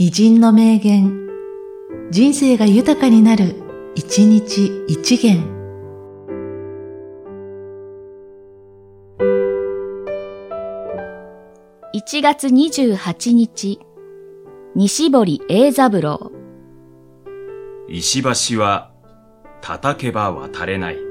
偉人の名言、人生が豊かになる、一日一元。1月28日、西堀英三郎。石橋は叩けば渡れない。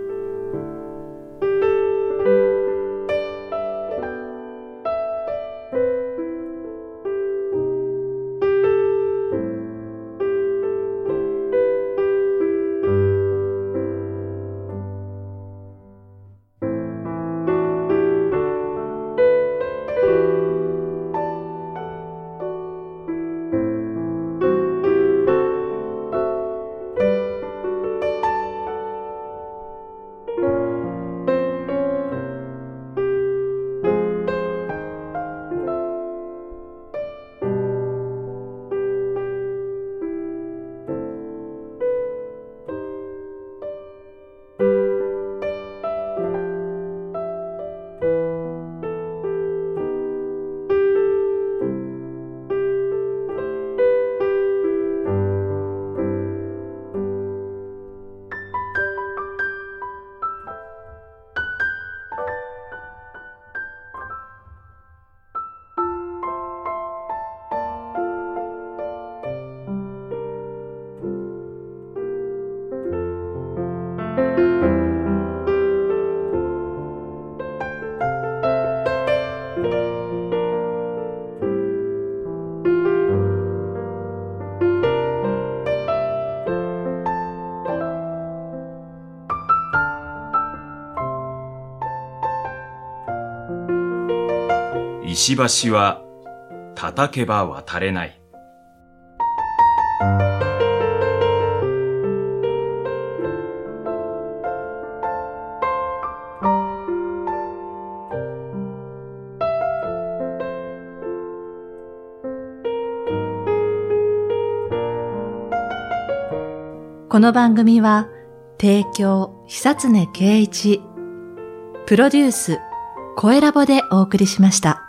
石橋は叩けば渡れない。この番組は、提供、久常圭一、プロデュース、声ラボでお送りしました。